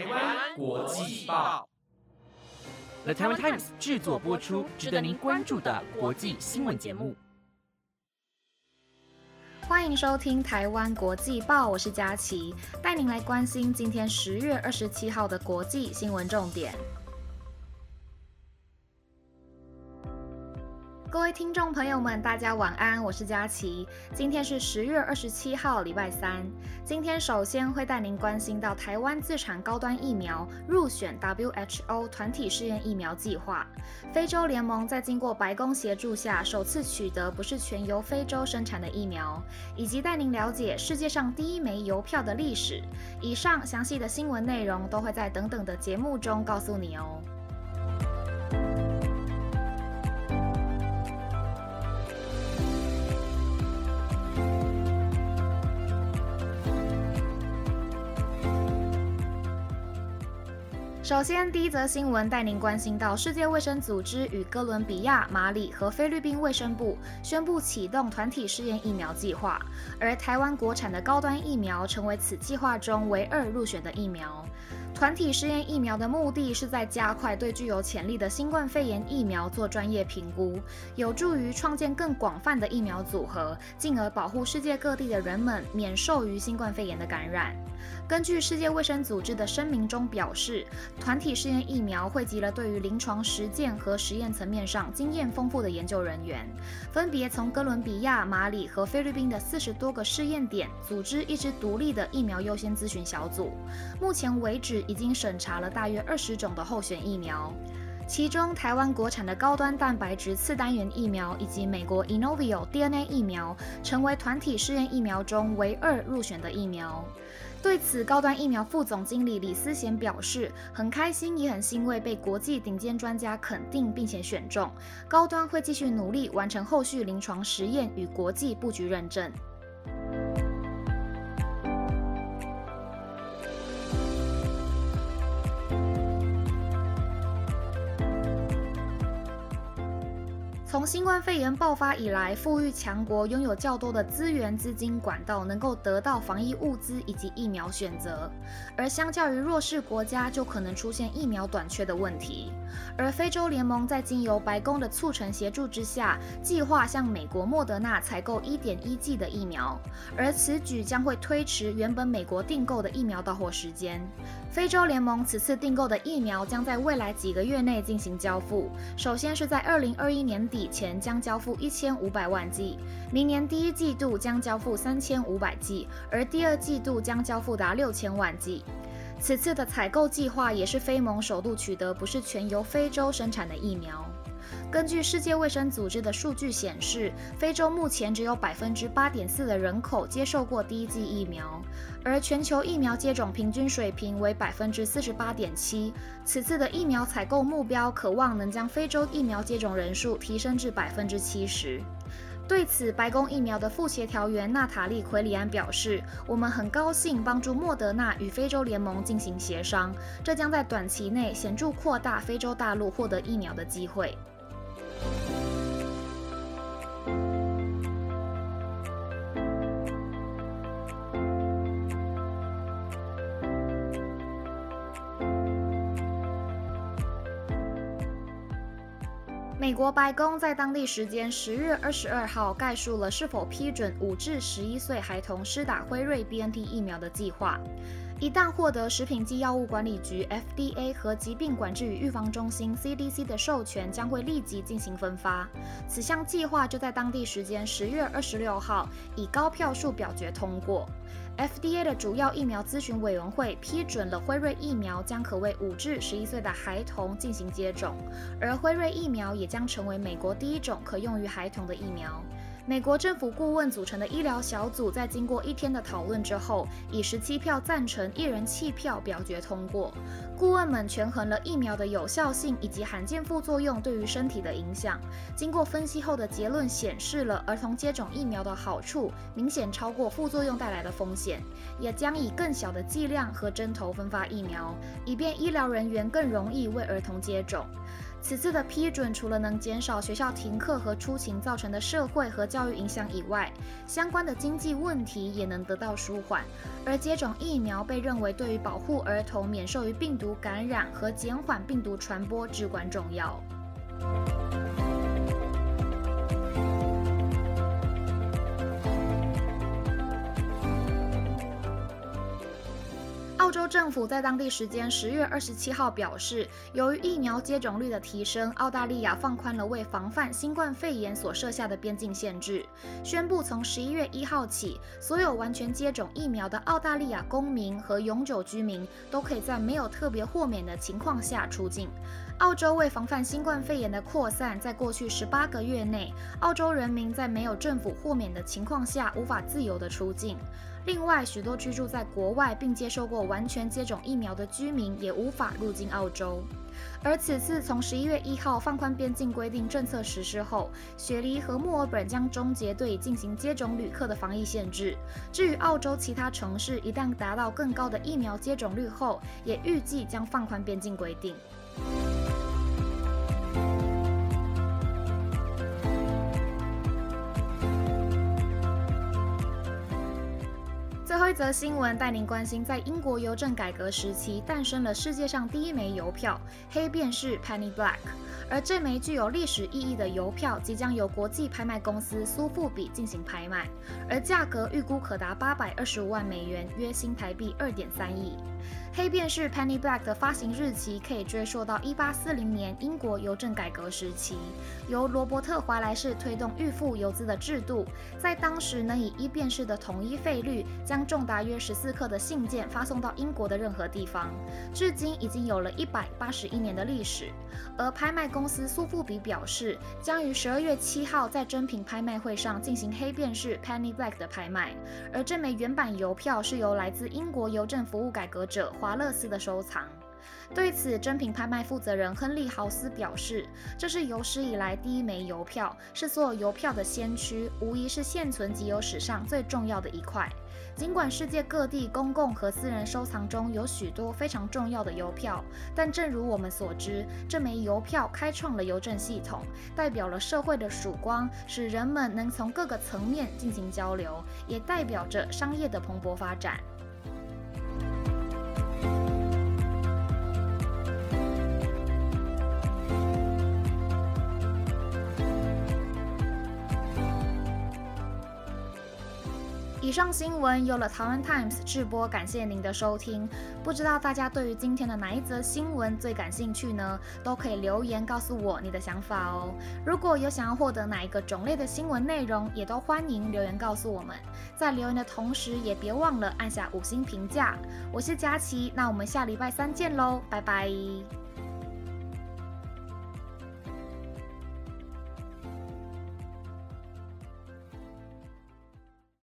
台湾国际报，The Taiwan Times 制作播出，值得您关注的国际新闻节目。欢迎收听台湾国际报，我是佳琪，带您来关心今天十月二十七号的国际新闻重点。各位听众朋友们，大家晚安，我是佳琪。今天是十月二十七号，礼拜三。今天首先会带您关心到台湾自产高端疫苗入选 WHO 团体试验疫苗计划。非洲联盟在经过白宫协助下，首次取得不是全由非洲生产的疫苗，以及带您了解世界上第一枚邮票的历史。以上详细的新闻内容都会在等等的节目中告诉你哦。首先，第一则新闻带您关心到，世界卫生组织与哥伦比亚、马里和菲律宾卫生部宣布启动团体试验疫苗计划，而台湾国产的高端疫苗成为此计划中唯二入选的疫苗。团体试验疫苗的目的是在加快对具有潜力的新冠肺炎疫苗做专业评估，有助于创建更广泛的疫苗组合，进而保护世界各地的人们免受于新冠肺炎的感染。根据世界卫生组织的声明中表示，团体试验疫苗汇集了对于临床实践和实验层面上经验丰富的研究人员，分别从哥伦比亚、马里和菲律宾的四十多个试验点组织一支独立的疫苗优先咨询小组。目前为止。已经审查了大约二十种的候选疫苗，其中台湾国产的高端蛋白质次单元疫苗以及美国 Inovio DNA 疫苗成为团体试验疫苗中唯二入选的疫苗。对此，高端疫苗副总经理李思贤表示，很开心也很欣慰被国际顶尖专家肯定并且选中，高端会继续努力完成后续临床实验与国际布局认证。从新冠肺炎爆发以来，富裕强国拥有较多的资源、资金管道，能够得到防疫物资以及疫苗选择；而相较于弱势国家，就可能出现疫苗短缺的问题。而非洲联盟在经由白宫的促成协助之下，计划向美国莫德纳采购一点一剂的疫苗，而此举将会推迟原本美国订购的疫苗到货时间。非洲联盟此次订购的疫苗将在未来几个月内进行交付，首先是在二零二一年底以前将交付一千五百万剂，明年第一季度将交付三千五百剂，而第二季度将交付达六千万剂。此次的采购计划也是非盟首度取得不是全由非洲生产的疫苗。根据世界卫生组织的数据显示，非洲目前只有百分之八点四的人口接受过第一剂疫苗，而全球疫苗接种平均水平为百分之四十八点七。此次的疫苗采购目标，渴望能将非洲疫苗接种人数提升至百分之七十。对此，白宫疫苗的副协调员娜塔莉·奎里安表示：“我们很高兴帮助莫德纳与非洲联盟进行协商，这将在短期内显著扩大非洲大陆获得疫苗的机会。”美国白宫在当地时间十月二十二号概述了是否批准五至十一岁孩童施打辉瑞 BNT 疫苗的计划。一旦获得食品及药物管理局 FDA 和疾病管制与预防中心 CDC 的授权，将会立即进行分发。此项计划就在当地时间十月二十六号以高票数表决通过。FDA 的主要疫苗咨询委员会批准了辉瑞疫苗将可为五至十一岁的孩童进行接种，而辉瑞疫苗也将成为美国第一种可用于孩童的疫苗。美国政府顾问组成的医疗小组在经过一天的讨论之后，以十七票赞成、一人弃票表决通过。顾问们权衡了疫苗的有效性以及罕见副作用对于身体的影响。经过分析后的结论显示了儿童接种疫苗的好处明显超过副作用带来的风险，也将以更小的剂量和针头分发疫苗，以便医疗人员更容易为儿童接种。此次的批准，除了能减少学校停课和出勤造成的社会和教育影响以外，相关的经济问题也能得到舒缓。而接种疫苗被认为对于保护儿童免受于病毒感染和减缓病毒传播至关重要。澳洲政府在当地时间十月二十七号表示，由于疫苗接种率的提升，澳大利亚放宽了为防范新冠肺炎所设下的边境限制，宣布从十一月一号起，所有完全接种疫苗的澳大利亚公民和永久居民都可以在没有特别豁免的情况下出境。澳洲为防范新冠肺炎的扩散，在过去十八个月内，澳洲人民在没有政府豁免的情况下无法自由的出境。另外，许多居住在国外并接受过完全接种疫苗的居民也无法入境澳洲。而此次从十一月一号放宽边境规定政策实施后，雪梨和墨尔本将终结对进行接种旅客的防疫限制。至于澳洲其他城市，一旦达到更高的疫苗接种率后，也预计将放宽边境规定。后一则新闻带您关心，在英国邮政改革时期诞生了世界上第一枚邮票——黑便士 Penny Black。而这枚具有历史意义的邮票即将由国际拍卖公司苏富比进行拍卖，而价格预估可达八百二十五万美元，约新台币二点三亿。黑便士 Penny Black 的发行日期可以追溯到一八四零年英国邮政改革时期，由罗伯特华莱士推动预付邮资的制度，在当时能以一便士的统一费率，将重达约十四克的信件发送到英国的任何地方。至今已经有了一百八十一年的历史。而拍卖公司苏富比表示，将于十二月七号在珍品拍卖会上进行黑便士 Penny Black 的拍卖，而这枚原版邮票是由来自英国邮政服务改革者。华勒斯的收藏。对此，珍品拍卖负责人亨利豪斯表示：“这是有史以来第一枚邮票，是所有邮票的先驱，无疑是现存集邮史上最重要的一块。尽管世界各地公共和私人收藏中有许多非常重要的邮票，但正如我们所知，这枚邮票开创了邮政系统，代表了社会的曙光，使人们能从各个层面进行交流，也代表着商业的蓬勃发展。”以上新闻由了台湾 Times 制播，感谢您的收听。不知道大家对于今天的哪一则新闻最感兴趣呢？都可以留言告诉我你的想法哦。如果有想要获得哪一个种类的新闻内容，也都欢迎留言告诉我们。在留言的同时，也别忘了按下五星评价。我是佳琪，那我们下礼拜三见喽，拜拜。